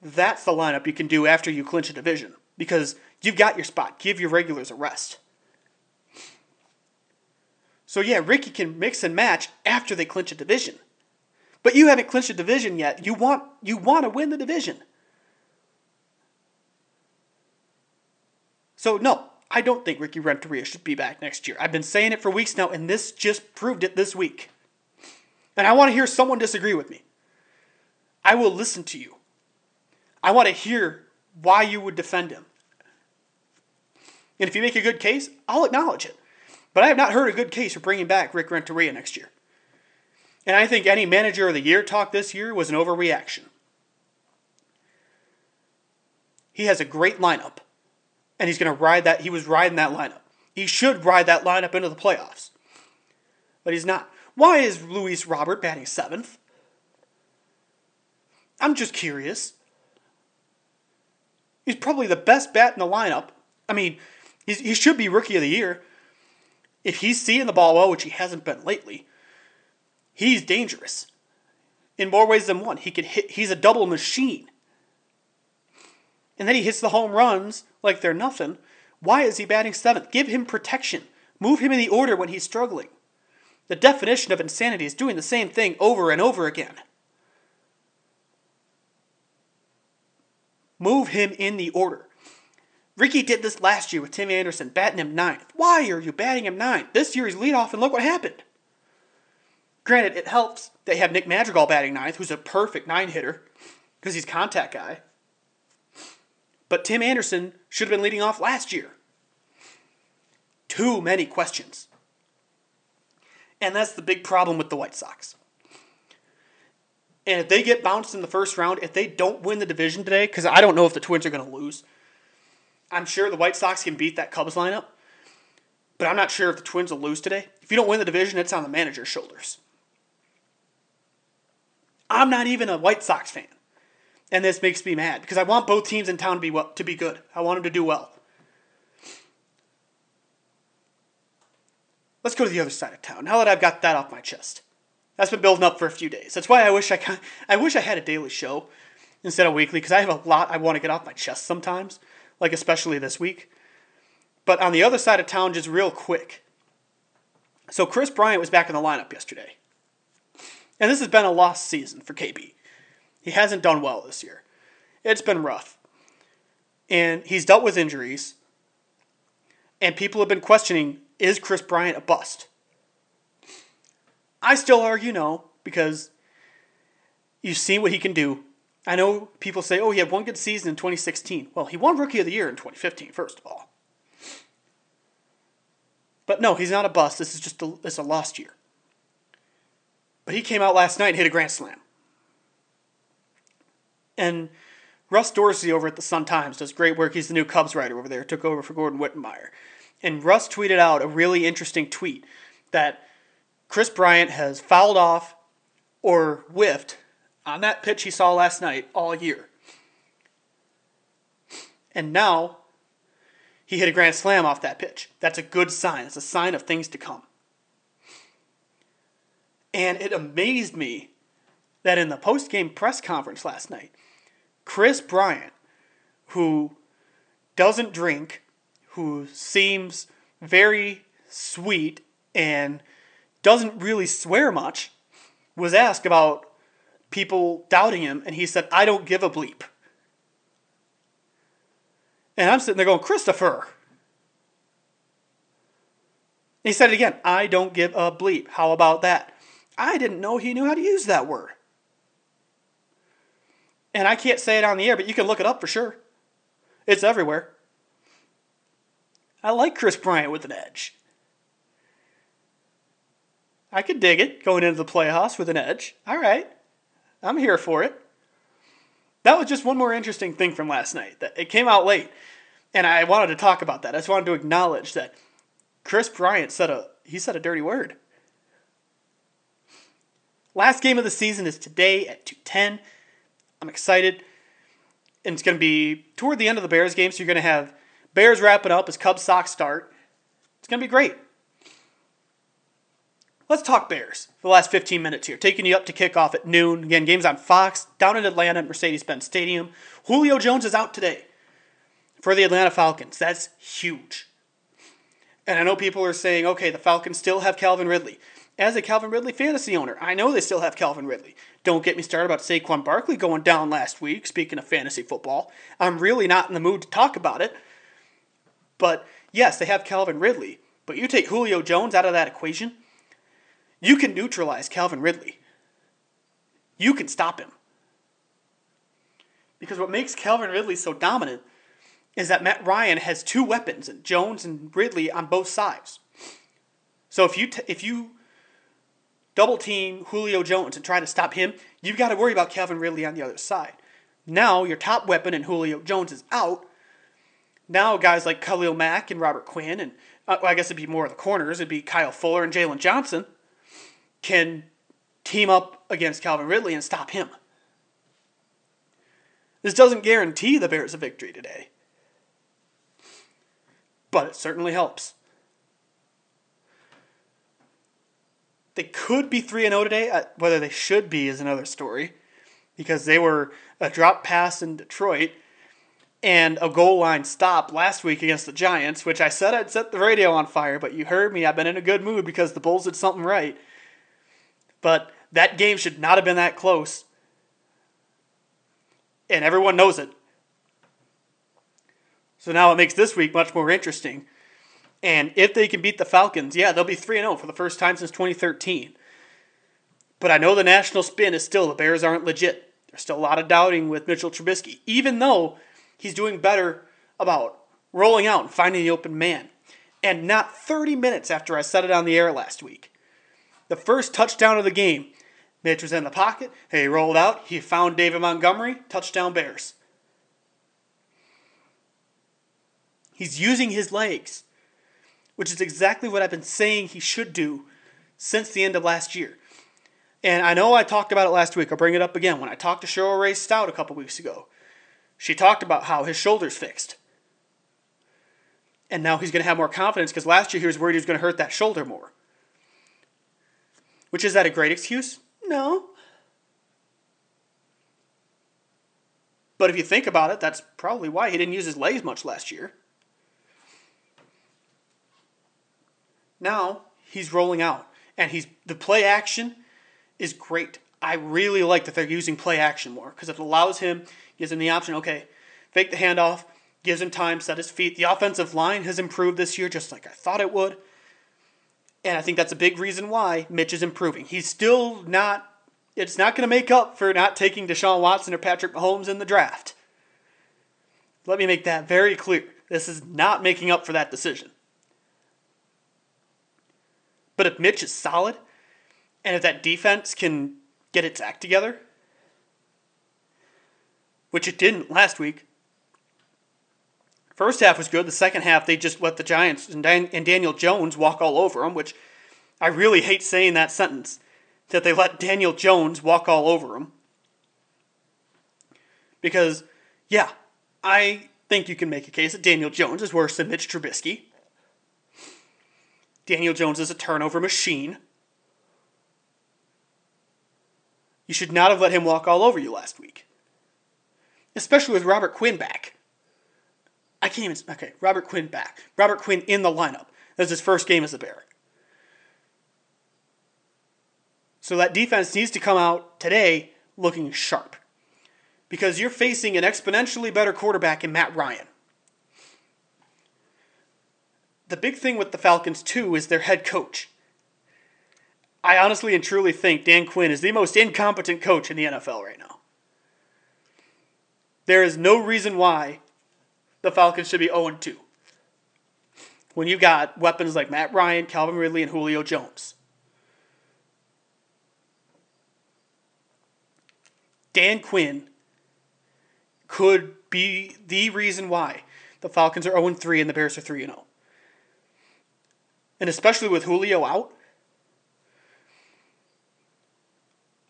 That's the lineup you can do after you clinch a division because you've got your spot. Give your regulars a rest. So yeah, Ricky can mix and match after they clinch a division. But you haven't clinched a division yet. You want you want to win the division. So no, I don't think Ricky Renteria should be back next year. I've been saying it for weeks now, and this just proved it this week. And I want to hear someone disagree with me. I will listen to you. I want to hear why you would defend him. And if you make a good case, I'll acknowledge it. But I have not heard a good case for bringing back Rick Renteria next year. And I think any manager of the year talk this year was an overreaction. He has a great lineup, and he's going to ride that. He was riding that lineup. He should ride that lineup into the playoffs, but he's not. Why is Luis Robert batting seventh? I'm just curious. He's probably the best bat in the lineup. I mean, he should be rookie of the year. If he's seeing the ball well, which he hasn't been lately, he's dangerous in more ways than one. He can hit. He's a double machine. And then he hits the home runs like they're nothing. Why is he batting seventh? Give him protection. Move him in the order when he's struggling. The definition of insanity is doing the same thing over and over again. Move him in the order. Ricky did this last year with Tim Anderson, batting him ninth. Why are you batting him ninth? This year he's leadoff, and look what happened. Granted, it helps they have Nick Madrigal batting ninth, who's a perfect nine hitter because he's contact guy. But Tim Anderson should have been leading off last year. Too many questions. And that's the big problem with the White Sox. And if they get bounced in the first round, if they don't win the division today, because I don't know if the Twins are going to lose, I'm sure the White Sox can beat that Cubs lineup. But I'm not sure if the Twins will lose today. If you don't win the division, it's on the manager's shoulders. I'm not even a White Sox fan. And this makes me mad because I want both teams in town to be well, to be good. I want them to do well. Let's go to the other side of town. Now that I've got that off my chest. That's been building up for a few days. That's why I wish I I wish I had a daily show instead of weekly because I have a lot I want to get off my chest sometimes, like especially this week. But on the other side of town, just real quick. So Kris Bryant was back in the lineup yesterday. And this has been a lost season for KB. He hasn't done well this year. It's been rough. And he's dealt with injuries. And people have been questioning is Kris Bryant a bust? I still argue no, because you've seen what he can do. I know people say, oh, he had one good season in 2016. Well, he won Rookie of the Year in 2015, first of all. But no, he's not a bust. This is just a, it's a lost year. But he came out last night and hit a grand slam. And Russ Dorsey over at the Sun Times does great work. He's the new Cubs writer over there. Took over for Gordon Wittenmyer. And Russ tweeted out a really interesting tweet that Kris Bryant has fouled off or whiffed on that pitch he saw last night all year. And now he hit a grand slam off that pitch. That's a good sign. It's a sign of things to come. And it amazed me that in the post game press conference last night, Kris Bryant, who doesn't drink, who seems very sweet and doesn't really swear much, was asked about people doubting him, and he said, I don't give a bleep. And I'm sitting there going, Christopher. He said it again, I don't give a bleep. How about that? I didn't know he knew how to use that word. And I can't say it on the air, but you can look it up for sure. It's everywhere. I like Kris Bryant with an edge. I could dig it going into the playoffs with an edge. All right. I'm here for it. That was just one more interesting thing from last night. That it came out late, and I wanted to talk about that. I just wanted to acknowledge that Kris Bryant said a he said a dirty word. Last game of the season is today at 2:10. I'm excited. And it's going to be toward the end of the Bears game, so you're going to have Bears wrapping up as Cubs Sox start. It's going to be great. Let's talk Bears for the last 15 minutes here. Taking you up to kickoff at noon. Again, games on Fox, down in Atlanta at Mercedes Benz Stadium. Julio Jones is out today for the Atlanta Falcons. That's huge. And I know people are saying, okay, the Falcons still have Calvin Ridley. As a Calvin Ridley fantasy owner, I know they still have Calvin Ridley. Don't get me started about Saquon Barkley going down last week, speaking of fantasy football. I'm really not in the mood to talk about it. But yes, they have Calvin Ridley. But you take Julio Jones out of that equation, you can neutralize Calvin Ridley. You can stop him. Because what makes Calvin Ridley so dominant is that Matt Ryan has two weapons, Jones and Ridley, on both sides. So if you t- if you double team Julio Jones and try to stop him, you've got to worry about Calvin Ridley on the other side. Now your top weapon in Julio Jones is out. Now guys like Khalil Mack and Robert Quinn, and uh, well, I guess it'd be more of the corners, it'd be Kyle Fuller and Jaylon Johnson, can team up against Calvin Ridley and stop him. This doesn't guarantee the Bears a victory today, but it certainly helps. They could be 3 0 today. Uh, Whether they should be is another story because they were a drop pass in Detroit and a goal line stop last week against the Giants, which I said I'd set the radio on fire, but you heard me. I've been in a good mood because the Bulls did something right. But that game should not have been that close. And everyone knows it. So now it makes this week much more interesting. And if they can beat the Falcons, yeah, they'll be 3 0 for the first time since 2013. But I know the national spin is still the Bears aren't legit. There's still a lot of doubting with Mitchell Trubisky, even though he's doing better about rolling out and finding the open man. And not 30 minutes after I said it on the air last week, the first touchdown of the game, Mitch was in the pocket. He rolled out. He found David Montgomery. Touchdown Bears. He's using his legs, which is exactly what I've been saying he should do since the end of last year. And I know I talked about it last week. I'll bring it up again. When I talked to Cheryl Raye-Stout a couple weeks ago, she talked about how his shoulder's fixed. And now he's going to have more confidence because last year he was worried he was going to hurt that shoulder more. Which is that a great excuse? No. But if you think about it, that's probably why he didn't use his legs much last year. Now he's rolling out, and he's the play action is great. I really like that they're using play action more because it allows him, gives him the option. Okay, fake the handoff, gives him time, set his feet. The offensive line has improved this year, just like I thought it would. And I think that's a big reason why Mitch is improving. He's still not, it's not going to make up for not taking Deshaun Watson or Patrick Mahomes in the draft. Let me make that very clear. This is not making up for that decision. But if Mitch is solid, and if that defense can get its act together, which it didn't last week. First half was good. The second half, they just let the Giants and, Dan- and Daniel Jones walk all over them, which I really hate saying that sentence that they let Daniel Jones walk all over them. Because, yeah, I think you can make a case that Daniel Jones is worse than Mitch Trubisky. Daniel Jones is a turnover machine. You should not have let him walk all over you last week. Especially with Robert Quinn back. I can't even. Okay, Robert Quinn back. Robert Quinn in the lineup. That's his first game as a Bear. So that defense needs to come out today looking sharp. Because you're facing an exponentially better quarterback in Matt Ryan. The big thing with the Falcons, too, is their head coach. I honestly and truly think Dan Quinn is the most incompetent coach in the NFL right now. There is no reason why the Falcons should be 0 2 when you've got weapons like Matt Ryan, Calvin Ridley, and Julio Jones. Dan Quinn could be the reason why the Falcons are 0 3 and the Bears are 3 0. And especially with Julio out,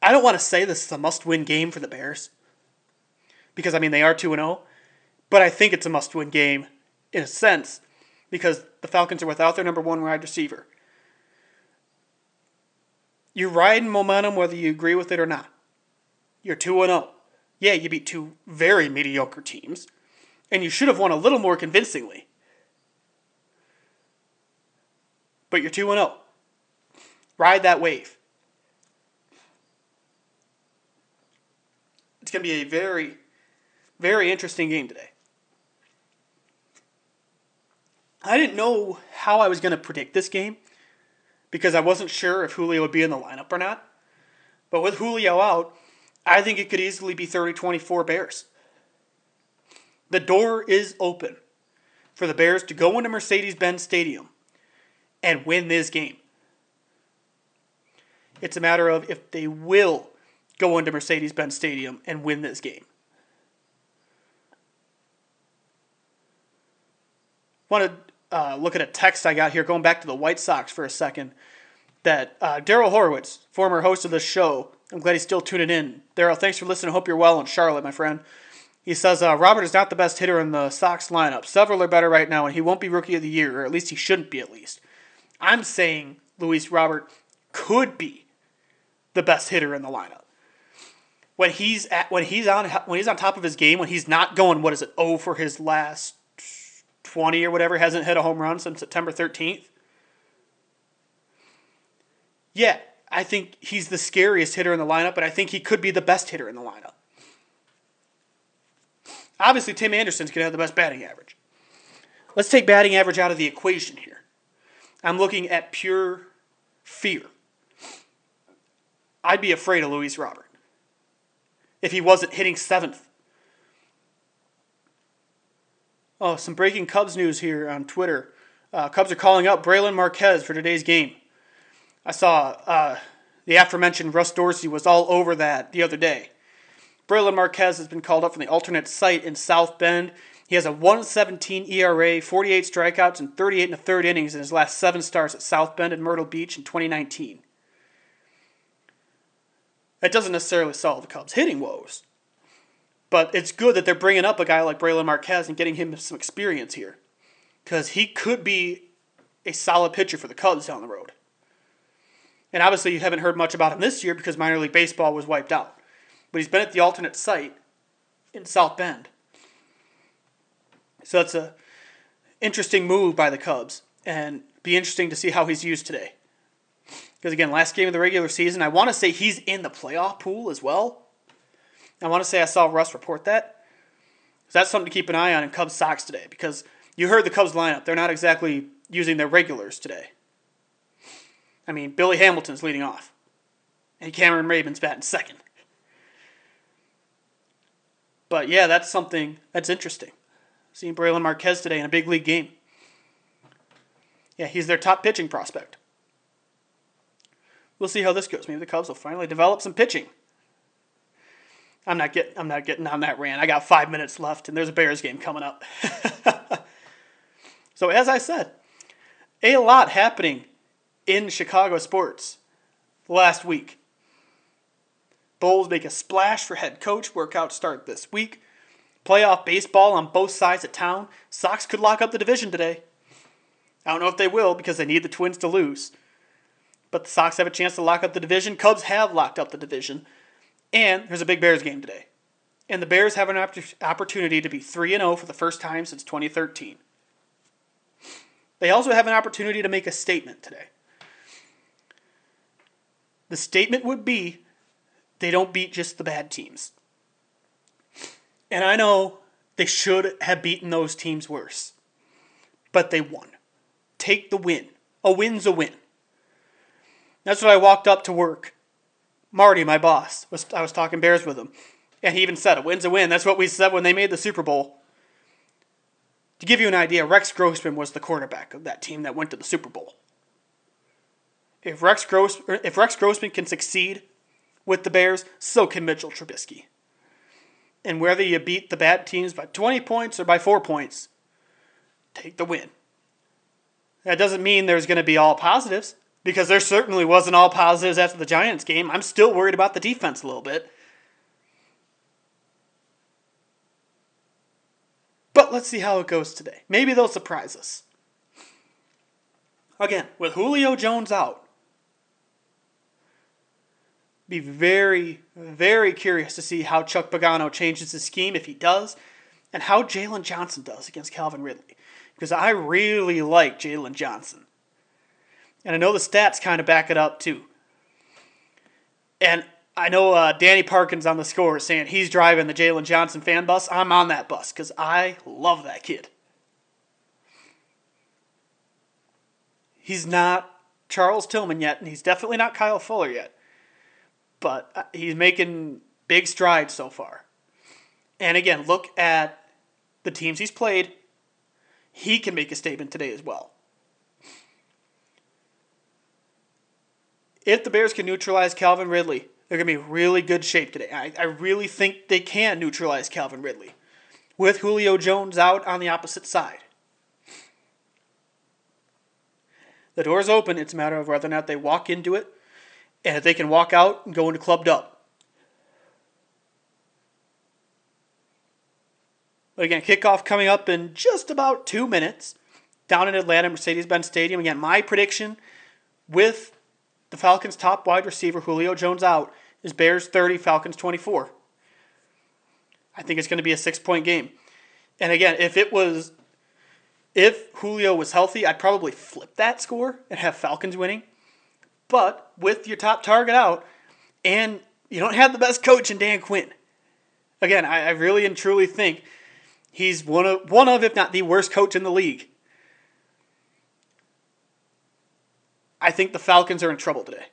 I don't want to say this is a must win game for the Bears because, I mean, they are 2 0, but I think it's a must win game in a sense because the Falcons are without their number one wide receiver. You're riding momentum whether you agree with it or not. You're 2 0. Yeah, you beat two very mediocre teams, and you should have won a little more convincingly. But you're 2 0. Ride that wave. It's going to be a very, very interesting game today. I didn't know how I was going to predict this game because I wasn't sure if Julio would be in the lineup or not. But with Julio out, I think it could easily be 30 24 Bears. The door is open for the Bears to go into Mercedes Benz Stadium and win this game. It's a matter of if they will go into Mercedes Benz Stadium and win this game. Want to uh, look at a text I got here, going back to the White Sox for a second. That uh, Daryl Horowitz, former host of the show, I'm glad he's still tuning in. Daryl, thanks for listening. Hope you're well in Charlotte, my friend. He says uh, Robert is not the best hitter in the Sox lineup. Several are better right now, and he won't be rookie of the year, or at least he shouldn't be. At least, I'm saying Luis Robert could be the best hitter in the lineup when he's at when he's on when he's on top of his game when he's not going what is it oh for his last 20 or whatever hasn't hit a home run since September 13th yeah I think he's the scariest hitter in the lineup but I think he could be the best hitter in the lineup. Obviously Tim Anderson's going to have the best batting average. Let's take batting average out of the equation here. I'm looking at pure fear. I'd be afraid of Luis Robert if he wasn't hitting seventh. Oh, some breaking Cubs news here on Twitter. Uh, Cubs are calling up Brailyn Marquez for today's game. I saw uh, the aforementioned Russ Dorsey was all over that the other day. Brailyn Marquez has been called up from the alternate site in South Bend. He has a 117 ERA, 48 strikeouts, and 38 and a third innings in his last seven starts at South Bend and Myrtle Beach in 2019. That doesn't necessarily solve the Cubs' hitting woes. But it's good that they're bringing up a guy like Brailyn Marquez and getting him some experience here. Because he could be a solid pitcher for the Cubs down the road. And obviously, you haven't heard much about him this year because minor league baseball was wiped out. But he's been at the alternate site in South Bend. So that's a interesting move by the Cubs. And be interesting to see how he's used today. Because again, last game of the regular season, I want to say he's in the playoff pool as well. I want to say I saw Russ report that. So that's something to keep an eye on in Cubs Sox today because you heard the Cubs lineup. They're not exactly using their regulars today. I mean, Billy Hamilton's leading off, and Cameron Raven's batting second. But yeah, that's something that's interesting. Seeing Brailyn Marquez today in a big league game. Yeah, he's their top pitching prospect. We'll see how this goes. Maybe the Cubs will finally develop some pitching. I'm not getting I'm not getting on that rant. I got five minutes left, and there's a Bears game coming up. so as I said, a lot happening in Chicago sports last week. Bulls make a splash for head coach. Workout start this week. Playoff baseball on both sides of town. Sox could lock up the division today. I don't know if they will because they need the Twins to lose. But the Sox have a chance to lock up the division. Cubs have locked up the division. And there's a big Bears game today. And the Bears have an opp- opportunity to be 3 0 for the first time since 2013. They also have an opportunity to make a statement today. The statement would be they don't beat just the bad teams. And I know they should have beaten those teams worse, but they won. Take the win. A win's a win. That's what I walked up to work. Marty, my boss, was I was talking Bears with him, and he even said, "A win's a win." That's what we said when they made the Super Bowl. To give you an idea, Rex Grossman was the quarterback of that team that went to the Super Bowl. If Rex Gross er, if Rex Grossman can succeed with the Bears, so can Mitchell Trubisky. And whether you beat the bad teams by 20 points or by 4 points, take the win. That doesn't mean there's going to be all positives because there certainly wasn't all positives after the Giants game. I'm still worried about the defense a little bit. But let's see how it goes today. Maybe they'll surprise us. Again, with Julio Jones out, be very, very curious to see how Chuck Pagano changes his scheme if he does, and how Jaylon Johnson does against Calvin Ridley. Because I really like Jaylon Johnson. And I know the stats kind of back it up too. And I know uh, Danny Parkins on the score is saying he's driving the Jaylon Johnson fan bus. I'm on that bus because I love that kid. He's not Charles Tillman yet, and he's definitely not Kyle Fuller yet. But uh, he's making big strides so far. And again, look at the teams he's played. He can make a statement today as well. If the Bears can neutralize Calvin Ridley, they're going to be really good shape today. I, I really think they can neutralize Calvin Ridley with Julio Jones out on the opposite side. The door's open. It's a matter of whether or not they walk into it and if they can walk out and go into clubbed up. But again, kickoff coming up in just about two minutes down in Atlanta, Mercedes Benz Stadium. Again, my prediction with the Falcons' top wide receiver, Julio Jones, out is Bears 30, Falcons 24. I think it's going to be a six point game. And again, if it was, if Julio was healthy, I'd probably flip that score and have Falcons winning. But with your top target out, and you don't have the best coach in Dan Quinn. Again, I, I really and truly think he's one of one of, if not the worst coach in the league. I think the Falcons are in trouble today.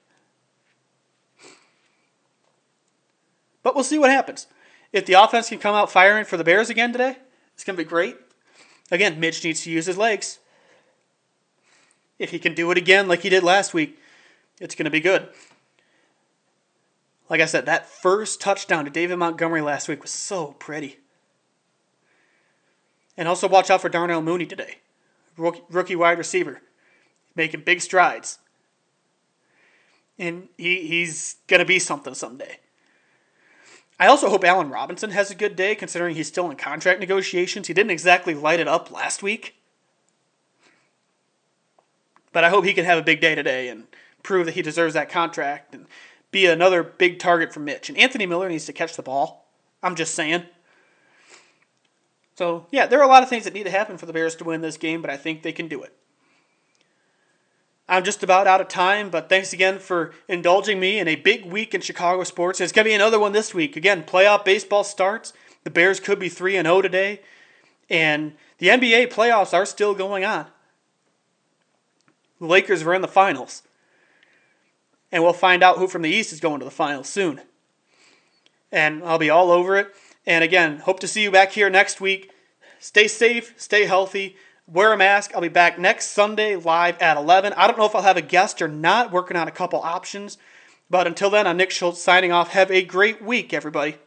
But we'll see what happens. If the offense can come out firing for the Bears again today, it's going to be great. Again, Mitch needs to use his legs. If he can do it again like he did last week, it's going to be good. Like I said, that first touchdown to David Montgomery last week was so pretty. And also watch out for Darnell Mooney today, rookie, wide receiver, making big strides. And he, he's going to be something someday. I also hope Allen Robinson has a good day considering he's still in contract negotiations. He didn't exactly light it up last week. But I hope he can have a big day today and prove that he deserves that contract and be another big target for Mitch. And Anthony Miller needs to catch the ball. I'm just saying. So, yeah, there are a lot of things that need to happen for the Bears to win this game, but I think they can do it. I'm just about out of time, but thanks again for indulging me in a big week in Chicago sports. It's going to be another one this week. Again, playoff baseball starts. The Bears could be 3 and 0 today, and the NBA playoffs are still going on. The Lakers are in the finals. And we'll find out who from the East is going to the finals soon. And I'll be all over it. And again, hope to see you back here next week. Stay safe, stay healthy wear a mask. I'll be back next Sunday live at 11. I don't know if I'll have a guest or not, working on a couple options. But until then, I'm Nick Schultz signing off. Have a great week, everybody.